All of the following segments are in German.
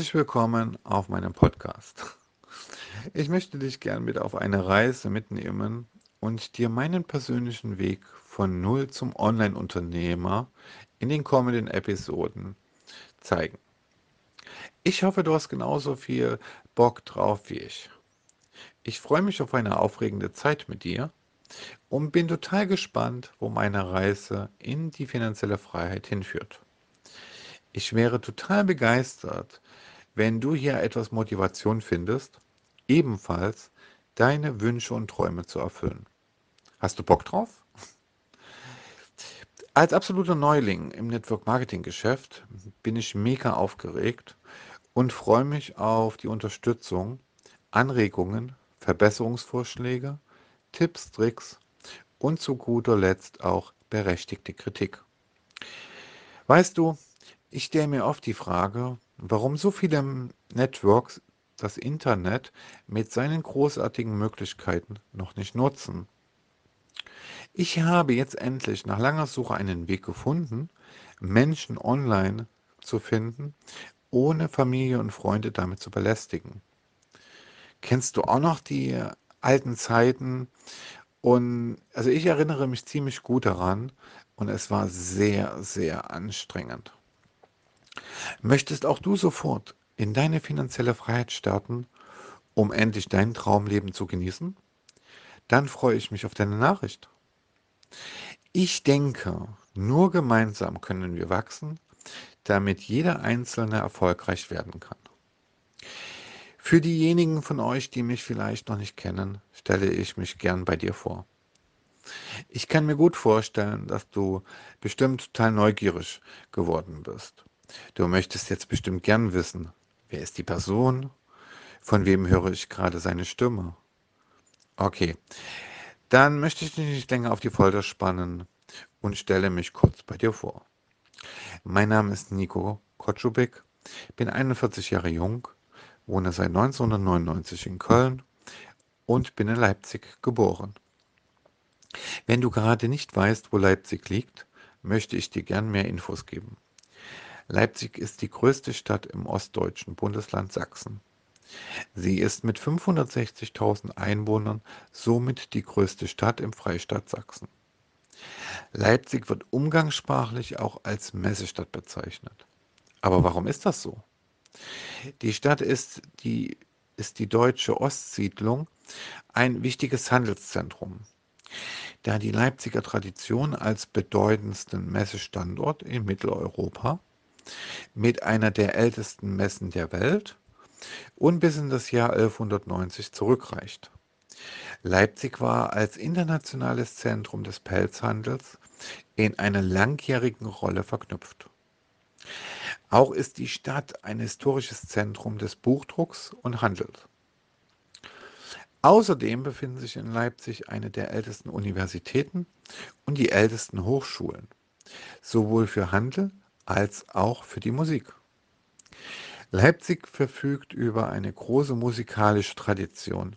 Herzlich willkommen auf meinem Podcast. Ich möchte dich gern mit auf eine Reise mitnehmen und dir meinen persönlichen Weg von Null zum Online-Unternehmer in den kommenden Episoden zeigen. Ich hoffe, du hast genauso viel Bock drauf wie ich. Ich freue mich auf eine aufregende Zeit mit dir und bin total gespannt, wo meine Reise in die finanzielle Freiheit hinführt. Ich wäre total begeistert, wenn du hier etwas Motivation findest, ebenfalls deine Wünsche und Träume zu erfüllen. Hast du Bock drauf? Als absoluter Neuling im Network Marketing Geschäft bin ich mega aufgeregt und freue mich auf die Unterstützung, Anregungen, Verbesserungsvorschläge, Tipps, Tricks und zu guter Letzt auch berechtigte Kritik. Weißt du, ich stelle mir oft die Frage, warum so viele Networks das Internet mit seinen großartigen Möglichkeiten noch nicht nutzen. Ich habe jetzt endlich nach langer Suche einen Weg gefunden, Menschen online zu finden, ohne Familie und Freunde damit zu belästigen. Kennst du auch noch die alten Zeiten? Und also ich erinnere mich ziemlich gut daran und es war sehr, sehr anstrengend. Möchtest auch du sofort in deine finanzielle Freiheit starten, um endlich dein Traumleben zu genießen? Dann freue ich mich auf deine Nachricht. Ich denke, nur gemeinsam können wir wachsen, damit jeder Einzelne erfolgreich werden kann. Für diejenigen von euch, die mich vielleicht noch nicht kennen, stelle ich mich gern bei dir vor. Ich kann mir gut vorstellen, dass du bestimmt total neugierig geworden bist. Du möchtest jetzt bestimmt gern wissen, wer ist die Person? Von wem höre ich gerade seine Stimme? Okay, dann möchte ich dich nicht länger auf die Folter spannen und stelle mich kurz bei dir vor. Mein Name ist Nico Kotschubik, bin 41 Jahre jung, wohne seit 1999 in Köln und bin in Leipzig geboren. Wenn du gerade nicht weißt, wo Leipzig liegt, möchte ich dir gern mehr Infos geben. Leipzig ist die größte Stadt im ostdeutschen Bundesland Sachsen. Sie ist mit 560.000 Einwohnern somit die größte Stadt im Freistaat Sachsen. Leipzig wird umgangssprachlich auch als Messestadt bezeichnet. Aber warum ist das so? Die Stadt ist die, ist die deutsche Ostsiedlung ein wichtiges Handelszentrum. Da die Leipziger Tradition als bedeutendsten Messestandort in Mitteleuropa mit einer der ältesten Messen der Welt und bis in das Jahr 1190 zurückreicht. Leipzig war als internationales Zentrum des Pelzhandels in einer langjährigen Rolle verknüpft. Auch ist die Stadt ein historisches Zentrum des Buchdrucks und Handels. Außerdem befinden sich in Leipzig eine der ältesten Universitäten und die ältesten Hochschulen, sowohl für Handel als auch für die Musik. Leipzig verfügt über eine große musikalische Tradition,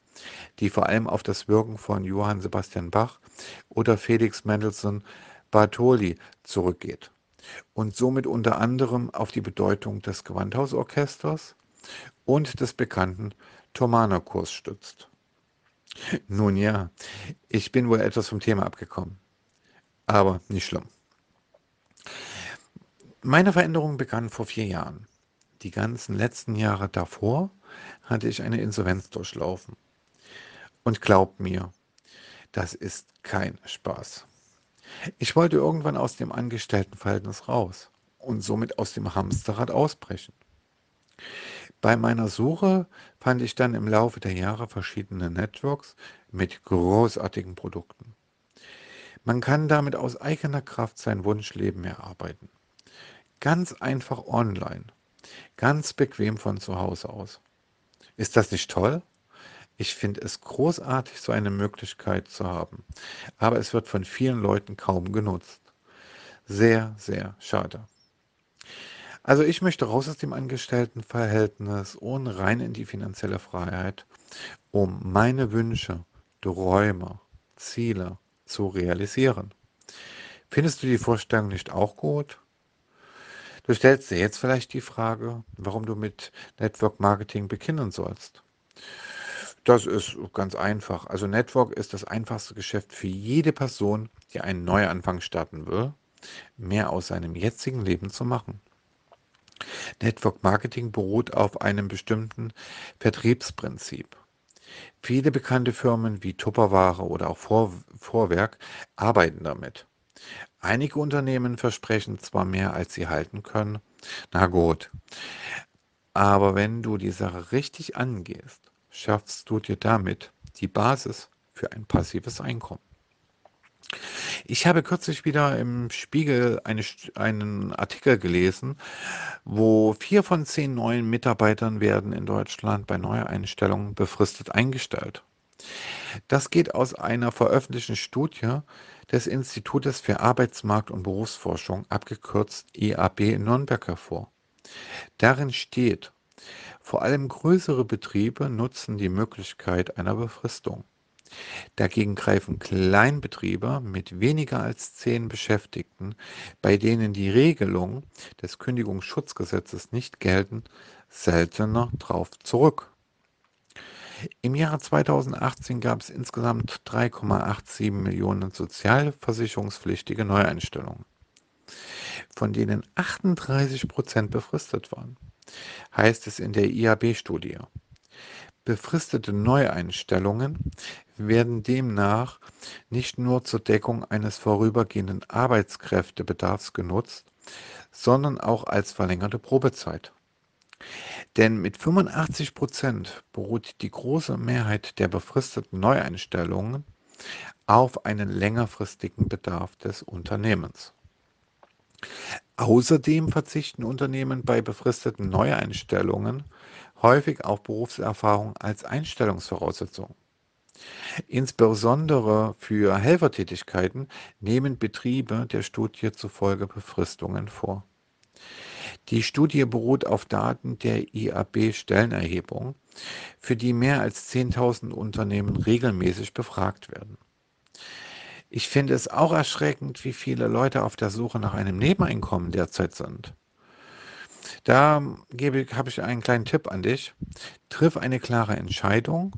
die vor allem auf das Wirken von Johann Sebastian Bach oder Felix Mendelssohn Bartholdy zurückgeht und somit unter anderem auf die Bedeutung des Gewandhausorchesters und des bekannten Thomanerchors stützt. Nun ja, ich bin wohl etwas vom Thema abgekommen, aber nicht schlimm. Meine Veränderung begann vor vier Jahren. Die ganzen letzten Jahre davor hatte ich eine Insolvenz durchlaufen. Und glaubt mir, das ist kein Spaß. Ich wollte irgendwann aus dem Angestelltenverhältnis raus und somit aus dem Hamsterrad ausbrechen. Bei meiner Suche fand ich dann im Laufe der Jahre verschiedene Networks mit großartigen Produkten. Man kann damit aus eigener Kraft sein Wunschleben erarbeiten. Ganz einfach online. Ganz bequem von zu Hause aus. Ist das nicht toll? Ich finde es großartig, so eine Möglichkeit zu haben. Aber es wird von vielen Leuten kaum genutzt. Sehr, sehr schade. Also ich möchte raus aus dem Angestelltenverhältnis und rein in die finanzielle Freiheit, um meine Wünsche, Träume, Ziele zu realisieren. Findest du die Vorstellung nicht auch gut? Du stellst dir jetzt vielleicht die Frage, warum du mit Network Marketing beginnen sollst. Das ist ganz einfach. Also Network ist das einfachste Geschäft für jede Person, die einen Neuanfang starten will, mehr aus seinem jetzigen Leben zu machen. Network Marketing beruht auf einem bestimmten Vertriebsprinzip. Viele bekannte Firmen wie Tupperware oder auch Vor Vorwerk arbeiten damit. Einige Unternehmen versprechen zwar mehr, als sie halten können. Na gut. Aber wenn du die Sache richtig angehst, schaffst du dir damit die Basis für ein passives Einkommen. Ich habe kürzlich wieder im Spiegel eine, einen Artikel gelesen, wo vier von zehn neuen Mitarbeitern werden in Deutschland bei Neueinstellungen befristet eingestellt. Das geht aus einer veröffentlichten Studie des Institutes für Arbeitsmarkt- und Berufsforschung, abgekürzt EAB in Nürnberg, hervor. Darin steht, vor allem größere Betriebe nutzen die Möglichkeit einer Befristung. Dagegen greifen Kleinbetriebe mit weniger als zehn Beschäftigten, bei denen die Regelungen des Kündigungsschutzgesetzes nicht gelten, seltener darauf zurück. Im Jahre 2018 gab es insgesamt 3,87 Millionen sozialversicherungspflichtige Neueinstellungen, von denen 38 Prozent befristet waren, heißt es in der IAB-Studie. Befristete Neueinstellungen werden demnach nicht nur zur Deckung eines vorübergehenden Arbeitskräftebedarfs genutzt, sondern auch als verlängerte Probezeit. Denn mit 85 Prozent beruht die große Mehrheit der befristeten Neueinstellungen auf einen längerfristigen Bedarf des Unternehmens. Außerdem verzichten Unternehmen bei befristeten Neueinstellungen häufig auf Berufserfahrung als Einstellungsvoraussetzung. Insbesondere für Helfertätigkeiten nehmen Betriebe der Studie zufolge Befristungen vor. Die Studie beruht auf Daten der IAB-Stellenerhebung, für die mehr als 10.000 Unternehmen regelmäßig befragt werden. Ich finde es auch erschreckend, wie viele Leute auf der Suche nach einem Nebeneinkommen derzeit sind. Da habe ich einen kleinen Tipp an dich. Triff eine klare Entscheidung.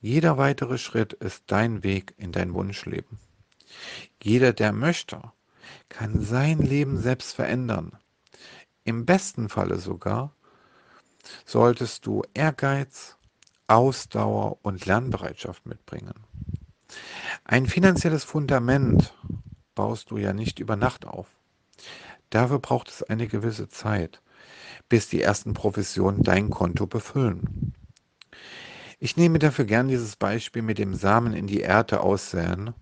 Jeder weitere Schritt ist dein Weg in dein Wunschleben. Jeder, der möchte, kann sein Leben selbst verändern. Im besten Falle sogar solltest du Ehrgeiz, Ausdauer und Lernbereitschaft mitbringen. Ein finanzielles Fundament baust du ja nicht über Nacht auf. Dafür braucht es eine gewisse Zeit, bis die ersten Provisionen dein Konto befüllen. Ich nehme dafür gern dieses Beispiel mit dem Samen in die Erde aussäen,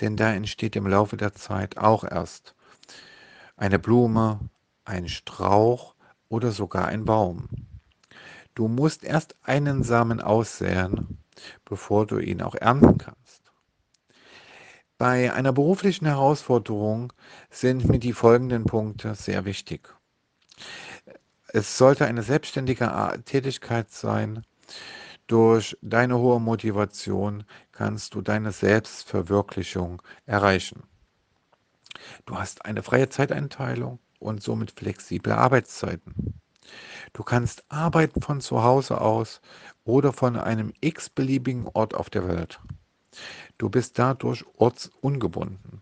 denn da entsteht im Laufe der Zeit auch erst eine Blume, ein Strauch oder sogar ein Baum. Du musst erst einen Samen aussäen, bevor du ihn auch ernten kannst. Bei einer beruflichen Herausforderung sind mir die folgenden Punkte sehr wichtig. Es sollte eine selbstständige Tätigkeit sein. Durch deine hohe Motivation kannst du deine Selbstverwirklichung erreichen. Du hast eine freie Zeiteinteilung und somit flexible Arbeitszeiten. Du kannst arbeiten von zu Hause aus oder von einem x-beliebigen Ort auf der Welt. Du bist dadurch ortsungebunden.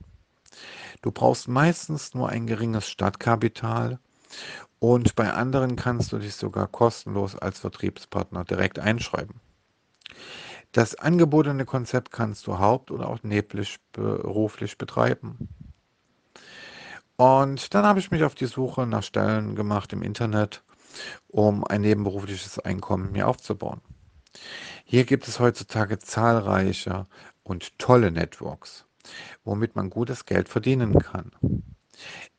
Du brauchst meistens nur ein geringes Startkapital und bei anderen kannst du dich sogar kostenlos als Vertriebspartner direkt einschreiben. Das angebotene Konzept kannst du haupt- oder auch neblich beruflich betreiben. Und dann habe ich mich auf die Suche nach Stellen gemacht im Internet, um ein nebenberufliches Einkommen mir aufzubauen. Hier gibt es heutzutage zahlreiche und tolle Networks, womit man gutes Geld verdienen kann.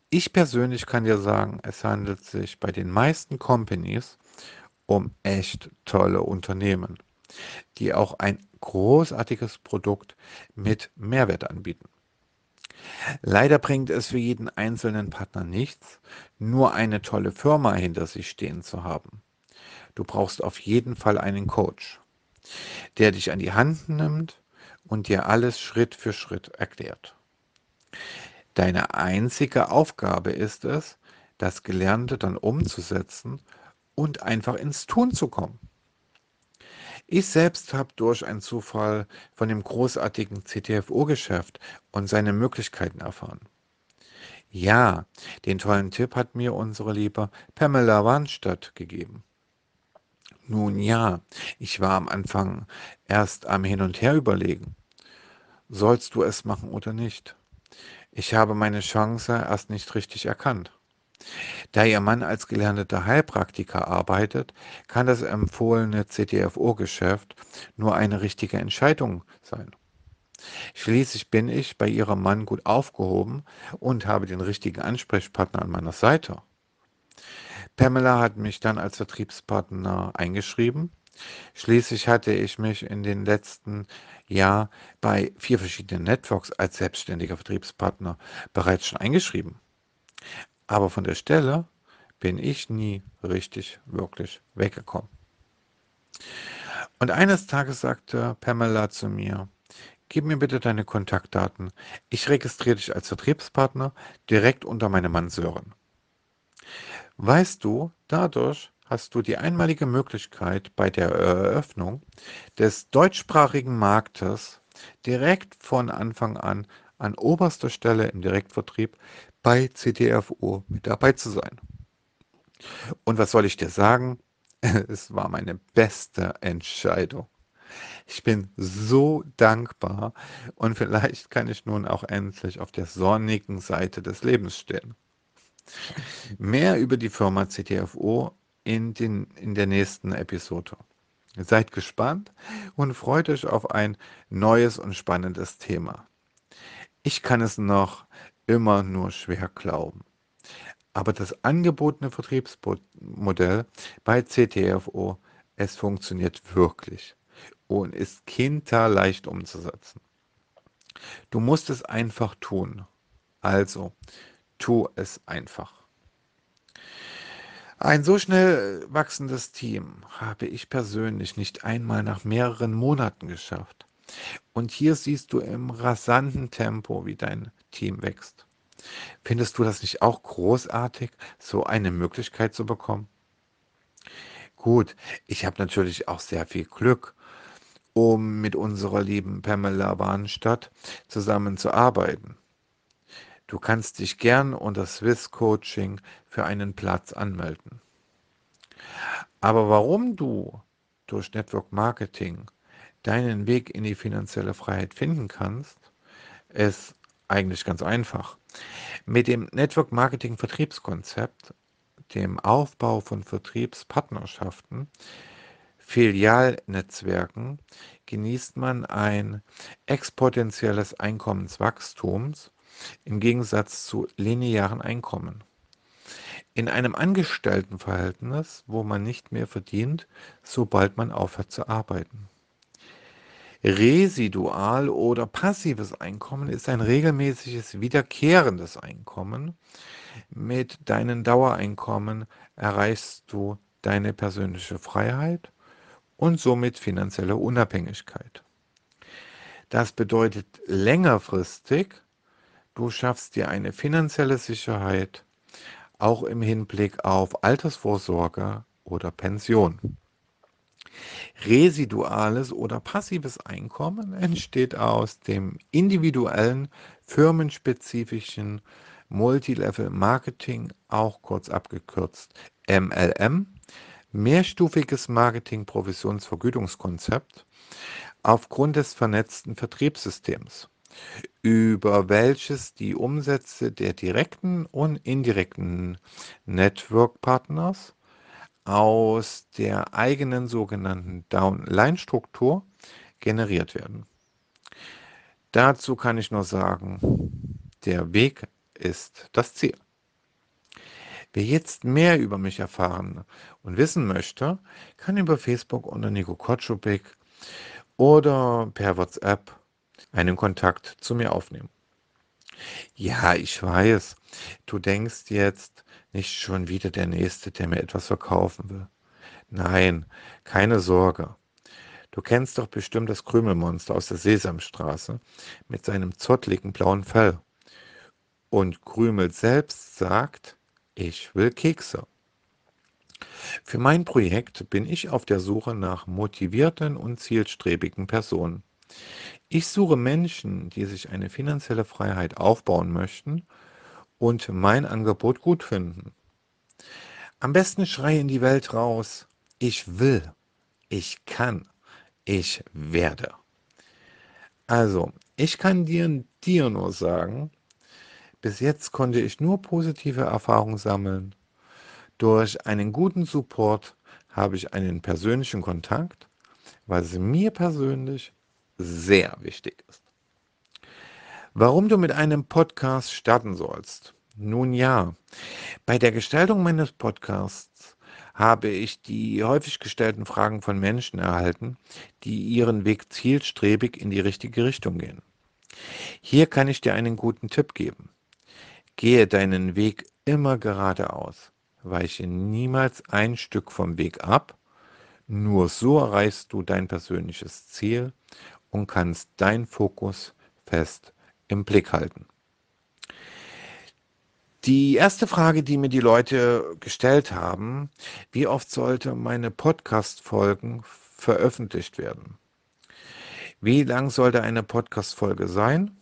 Ich persönlich kann dir sagen, es handelt sich bei den meisten Companies um echt tolle Unternehmen, die auch ein großartiges Produkt mit Mehrwert anbieten. Leider bringt es für jeden einzelnen Partner nichts, nur eine tolle Firma hinter sich stehen zu haben. Du brauchst auf jeden Fall einen Coach, der dich an die Hand nimmt und dir alles Schritt für Schritt erklärt. Deine einzige Aufgabe ist es, das Gelernte dann umzusetzen und einfach ins Tun zu kommen. Ich selbst habe durch einen Zufall von dem großartigen CTFO-Geschäft und seine Möglichkeiten erfahren. Ja, den tollen Tipp hat mir unsere liebe Pamela Warnstadt gegeben. Nun ja, ich war am Anfang erst am Hin und Her überlegen. Sollst du es machen oder nicht? Ich habe meine Chance erst nicht richtig erkannt. Da Ihr Mann als gelernter Heilpraktiker arbeitet, kann das empfohlene CTFO-Geschäft nur eine richtige Entscheidung sein. Schließlich bin ich bei Ihrem Mann gut aufgehoben und habe den richtigen Ansprechpartner an meiner Seite. Pamela hat mich dann als Vertriebspartner eingeschrieben. Schließlich hatte ich mich in den letzten Jahren bei vier verschiedenen Networks als selbstständiger Vertriebspartner bereits schon eingeschrieben. Aber von der Stelle bin ich nie richtig, wirklich weggekommen. Und eines Tages sagte Pamela zu mir, gib mir bitte deine Kontaktdaten. Ich registriere dich als Vertriebspartner direkt unter meinem Mann. Weißt du, dadurch hast du die einmalige Möglichkeit bei der Eröffnung des deutschsprachigen Marktes direkt von Anfang an an oberster Stelle im Direktvertrieb bei CTFO mit dabei zu sein. Und was soll ich dir sagen? Es war meine beste Entscheidung. Ich bin so dankbar und vielleicht kann ich nun auch endlich auf der sonnigen Seite des Lebens stehen. Mehr über die Firma CTFO in, den, in der nächsten Episode. Seid gespannt und freut euch auf ein neues und spannendes Thema. Ich kann es noch immer nur schwer glauben. Aber das angebotene Vertriebsmodell bei CTFO, es funktioniert wirklich und ist kinderleicht umzusetzen. Du musst es einfach tun. Also, tu es einfach. Ein so schnell wachsendes Team habe ich persönlich nicht einmal nach mehreren Monaten geschafft. Und hier siehst du im rasanten Tempo, wie dein Team wächst. Findest du das nicht auch großartig, so eine Möglichkeit zu bekommen? Gut, ich habe natürlich auch sehr viel Glück, um mit unserer lieben Pamela Warnstadt zusammenzuarbeiten. Du kannst dich gern unter Swiss Coaching für einen Platz anmelden. Aber warum du durch Network Marketing deinen Weg in die finanzielle Freiheit finden kannst, ist eigentlich ganz einfach. Mit dem Network Marketing Vertriebskonzept, dem Aufbau von Vertriebspartnerschaften, Filialnetzwerken genießt man ein exponentielles Einkommenswachstums im Gegensatz zu linearen Einkommen. In einem Angestelltenverhältnis, wo man nicht mehr verdient, sobald man aufhört zu arbeiten. Residual oder passives Einkommen ist ein regelmäßiges wiederkehrendes Einkommen. Mit deinen Dauereinkommen erreichst du deine persönliche Freiheit und somit finanzielle Unabhängigkeit. Das bedeutet längerfristig, du schaffst dir eine finanzielle Sicherheit, auch im Hinblick auf Altersvorsorge oder Pension. Residuales oder passives Einkommen entsteht aus dem individuellen, firmenspezifischen Multilevel Marketing, auch kurz abgekürzt MLM, mehrstufiges Marketing-Provisionsvergütungskonzept aufgrund des vernetzten Vertriebssystems, über welches die Umsätze der direkten und indirekten Network-Partners aus der eigenen sogenannten Downline-Struktur generiert werden. Dazu kann ich nur sagen, der Weg ist das Ziel. Wer jetzt mehr über mich erfahren und wissen möchte, kann über Facebook unter Nico Kotschubik oder per WhatsApp einen Kontakt zu mir aufnehmen. Ja, ich weiß, du denkst jetzt, nicht schon wieder der Nächste, der mir etwas verkaufen will. Nein, keine Sorge. Du kennst doch bestimmt das Krümelmonster aus der Sesamstraße mit seinem zottligen blauen Fell. Und Krümel selbst sagt, Ich will Kekse. Für mein Projekt bin ich auf der Suche nach motivierten und zielstrebigen Personen. Ich suche Menschen, die sich eine finanzielle Freiheit aufbauen möchten und mein Angebot gut finden. Am besten schreie in die Welt raus, ich will, ich kann, ich werde. Also, ich kann dir, dir nur sagen, bis jetzt konnte ich nur positive Erfahrungen sammeln. Durch einen guten Support habe ich einen persönlichen Kontakt, was mir persönlich sehr wichtig ist. Warum du mit einem Podcast starten sollst? Nun ja, bei der Gestaltung meines Podcasts habe ich die häufig gestellten Fragen von Menschen erhalten, die ihren Weg zielstrebig in die richtige Richtung gehen. Hier kann ich dir einen guten Tipp geben. Gehe deinen Weg immer geradeaus. Weiche niemals ein Stück vom Weg ab. Nur so erreichst du dein persönliches Ziel und kannst deinen Fokus fest im Blick halten. Die erste Frage, die mir die Leute gestellt haben, wie oft sollte meine Podcast-Folgen veröffentlicht werden? Wie lang sollte eine Podcast-Folge sein?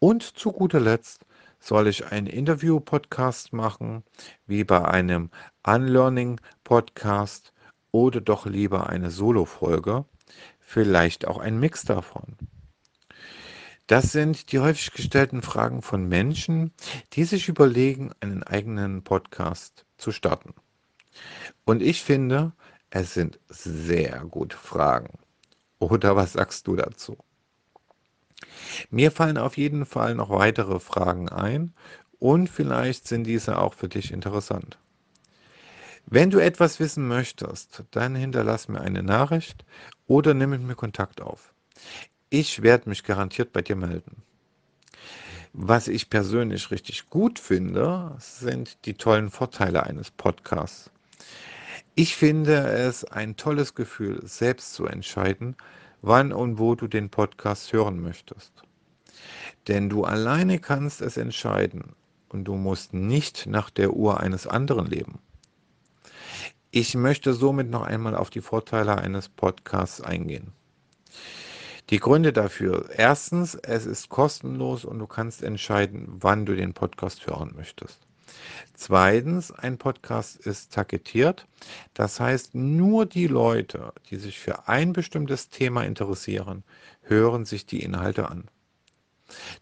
Und zu guter Letzt, soll ich einen Interview-Podcast machen, wie bei einem Unlearning-Podcast oder doch lieber eine Solo-Folge? Vielleicht auch ein Mix davon. Das sind die häufig gestellten Fragen von Menschen, die sich überlegen, einen eigenen Podcast zu starten. Und ich finde, es sind sehr gute Fragen. Oder was sagst du dazu? Mir fallen auf jeden Fall noch weitere Fragen ein und vielleicht sind diese auch für dich interessant. Wenn du etwas wissen möchtest, dann hinterlass mir eine Nachricht oder nimm mit mir Kontakt auf. Ich werde mich garantiert bei dir melden. Was ich persönlich richtig gut finde, sind die tollen Vorteile eines Podcasts. Ich finde es ein tolles Gefühl, selbst zu entscheiden, wann und wo du den Podcast hören möchtest. Denn du alleine kannst es entscheiden und du musst nicht nach der Uhr eines anderen leben. Ich möchte somit noch einmal auf die Vorteile eines Podcasts eingehen. Die Gründe dafür. Erstens, es ist kostenlos und du kannst entscheiden, wann du den Podcast hören möchtest. Zweitens, ein Podcast ist taketiert. Das heißt, nur die Leute, die sich für ein bestimmtes Thema interessieren, hören sich die Inhalte an.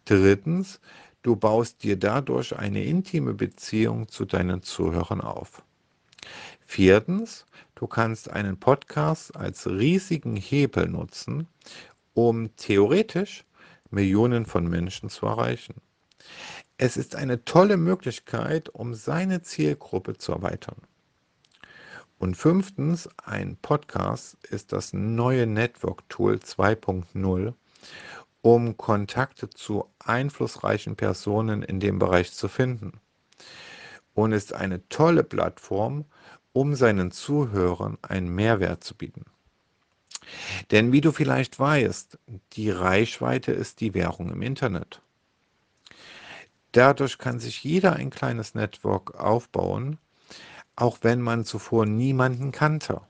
Drittens, du baust dir dadurch eine intime Beziehung zu deinen Zuhörern auf. Viertens, du kannst einen Podcast als riesigen Hebel nutzen, um theoretisch Millionen von Menschen zu erreichen. Es ist eine tolle Möglichkeit, um seine Zielgruppe zu erweitern. Und fünftens, ein Podcast ist das neue Network Tool 2.0, um Kontakte zu einflussreichen Personen in dem Bereich zu finden. Und ist eine tolle Plattform, um seinen Zuhörern einen Mehrwert zu bieten. Denn wie du vielleicht weißt, die Reichweite ist die Währung im Internet. Dadurch kann sich jeder ein kleines Network aufbauen, auch wenn man zuvor niemanden kannte.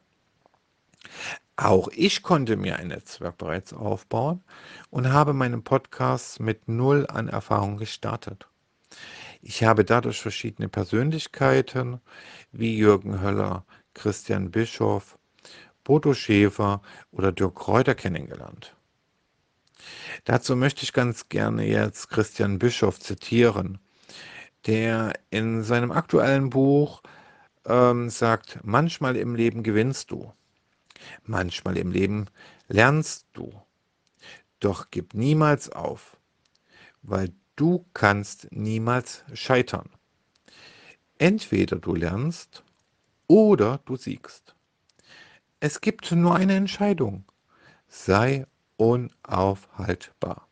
Auch ich konnte mir ein Netzwerk bereits aufbauen und habe meinen Podcast mit null an Erfahrung gestartet. Ich habe dadurch verschiedene Persönlichkeiten wie Jürgen Höller, Christian Bischoff, Bodo Schäfer oder Dirk Kräuter kennengelernt. Dazu möchte ich ganz gerne jetzt Christian Bischoff zitieren, der in seinem aktuellen Buch ähm, sagt, manchmal im Leben gewinnst du, manchmal im Leben lernst du, doch gib niemals auf, weil du kannst niemals scheitern. Entweder du lernst oder du siegst. Es gibt nur eine Entscheidung. Sei unaufhaltbar.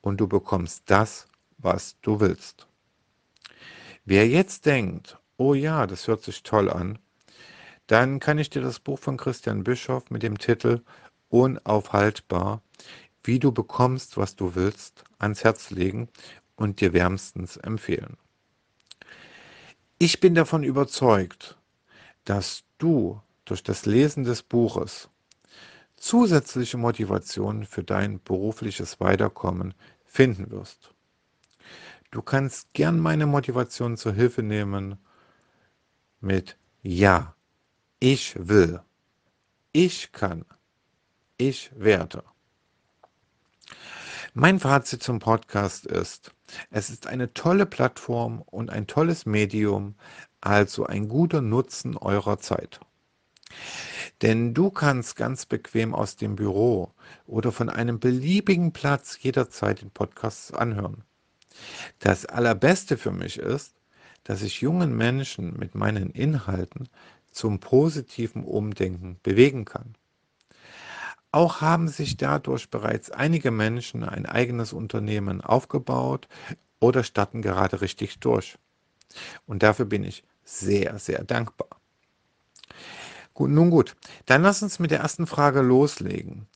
Und du bekommst das, was du willst. Wer jetzt denkt, oh ja, das hört sich toll an, dann kann ich dir das Buch von Christian Bischoff mit dem Titel Unaufhaltbar, wie du bekommst, was du willst, ans Herz legen und dir wärmstens empfehlen. Ich bin davon überzeugt, dass du durch das Lesen des Buches zusätzliche Motivation für dein berufliches Weiterkommen finden wirst. Du kannst gern meine Motivation zur Hilfe nehmen mit Ja, ich will, ich kann, ich werde. Mein Fazit zum Podcast ist, es ist eine tolle Plattform und ein tolles Medium, also ein guter Nutzen eurer Zeit. Denn du kannst ganz bequem aus dem Büro oder von einem beliebigen Platz jederzeit den Podcast anhören. Das Allerbeste für mich ist, dass ich jungen Menschen mit meinen Inhalten zum positiven Umdenken bewegen kann. Auch haben sich dadurch bereits einige Menschen ein eigenes Unternehmen aufgebaut oder starten gerade richtig durch. Und dafür bin ich sehr, sehr dankbar. Gut, nun gut, dann lass uns mit der ersten Frage loslegen.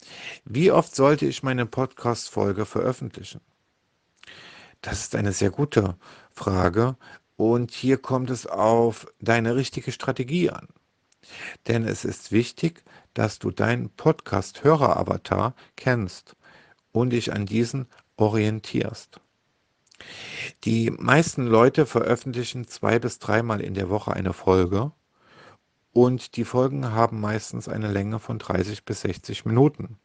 Wie oft sollte ich meine Podcast-Folge veröffentlichen? Das ist eine sehr gute Frage und hier kommt es auf deine richtige Strategie an. Denn es ist wichtig, dass du deinen Podcast-Hörer-Avatar kennst und dich an diesen orientierst. Die meisten Leute veröffentlichen zwei bis dreimal in der Woche eine Folge und die Folgen haben meistens eine Länge von 30 bis 60 Minuten.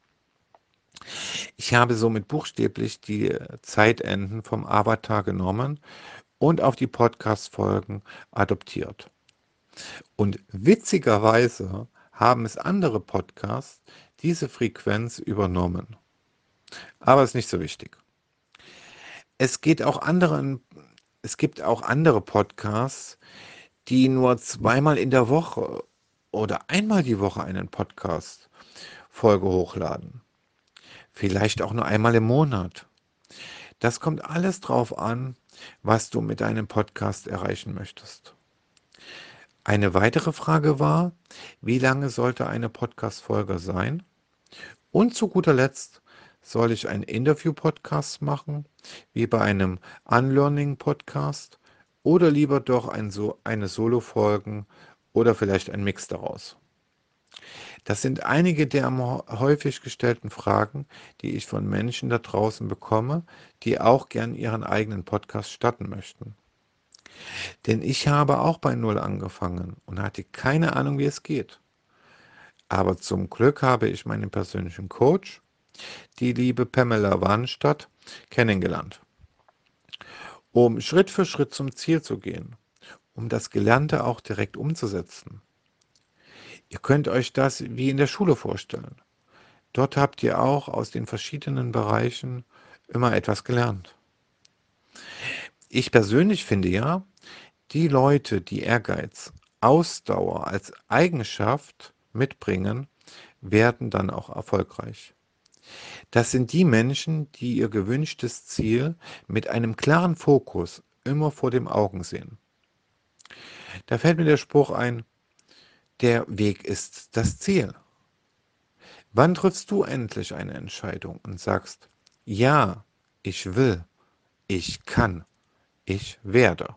Ich habe somit buchstäblich die Zeitenden vom Avatar genommen und auf die Podcast-Folgen adoptiert. Und witzigerweise haben es andere Podcasts diese Frequenz übernommen. Aber ist nicht so wichtig. Es geht auch anderen, es gibt auch andere Podcasts, die nur zweimal in der Woche oder einmal die Woche einen Podcast Folge hochladen. Vielleicht auch nur einmal im Monat. Das kommt alles drauf an, was du mit deinem Podcast erreichen möchtest. Eine weitere Frage war, wie lange sollte eine Podcast-Folge sein? Und zu guter Letzt, soll ich einen Interview-Podcast machen, wie bei einem Unlearning-Podcast, oder lieber doch ein so eine Solo-Folgen oder vielleicht ein Mix daraus? Das sind einige der am häufig gestellten Fragen, die ich von Menschen da draußen bekomme, die auch gern ihren eigenen Podcast starten möchten. Denn ich habe auch bei Null angefangen und hatte keine Ahnung, wie es geht. Aber zum Glück habe ich meinen persönlichen Coach, die liebe Pamela Warnstadt, kennengelernt. Um Schritt für Schritt zum Ziel zu gehen, um das Gelernte auch direkt umzusetzen. Ihr könnt euch das wie in der Schule vorstellen. Dort habt ihr auch aus den verschiedenen Bereichen immer etwas gelernt. Ich persönlich finde ja, die Leute, die Ehrgeiz, Ausdauer als Eigenschaft mitbringen, werden dann auch erfolgreich. Das sind die Menschen, die ihr gewünschtes Ziel mit einem klaren Fokus immer vor dem Augen sehen. Da fällt mir der Spruch ein, der Weg ist das Ziel. Wann triffst du endlich eine Entscheidung und sagst, ja, ich will, ich kann, ich werde?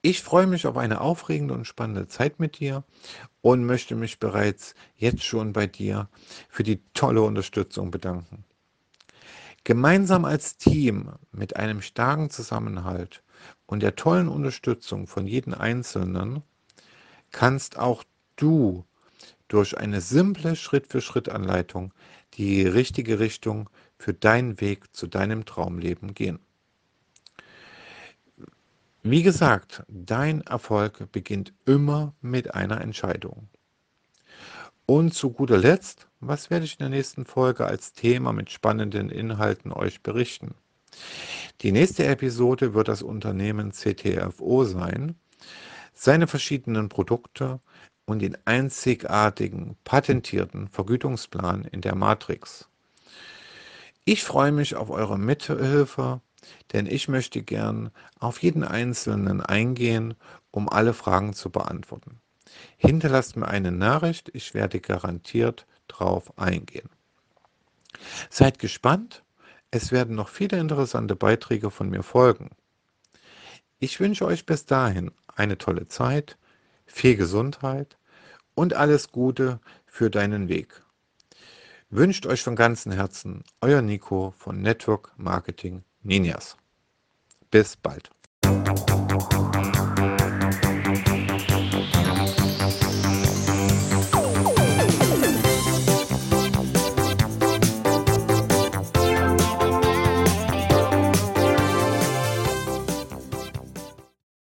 Ich freue mich auf eine aufregende und spannende Zeit mit dir und möchte mich bereits jetzt schon bei dir für die tolle Unterstützung bedanken. Gemeinsam als Team mit einem starken Zusammenhalt und der tollen Unterstützung von jedem Einzelnen kannst auch du durch eine simple Schritt-für-Schritt-Anleitung die richtige Richtung für deinen Weg zu deinem Traumleben gehen. Wie gesagt, dein Erfolg beginnt immer mit einer Entscheidung. Und zu guter Letzt, was werde ich in der nächsten Folge als Thema mit spannenden Inhalten euch berichten? Die nächste Episode wird das Unternehmen CTFO sein, seine verschiedenen Produkte und den einzigartigen patentierten Vergütungsplan in der Matrix. Ich freue mich auf eure Mithilfe denn ich möchte gern auf jeden Einzelnen eingehen, um alle Fragen zu beantworten. Hinterlasst mir eine Nachricht, ich werde garantiert drauf eingehen. Seid gespannt, es werden noch viele interessante Beiträge von mir folgen. Ich wünsche euch bis dahin eine tolle Zeit, viel Gesundheit und alles Gute für deinen Weg. Wünscht euch von ganzem Herzen euer Nico von Network Marketing Ninjas. Bis bald.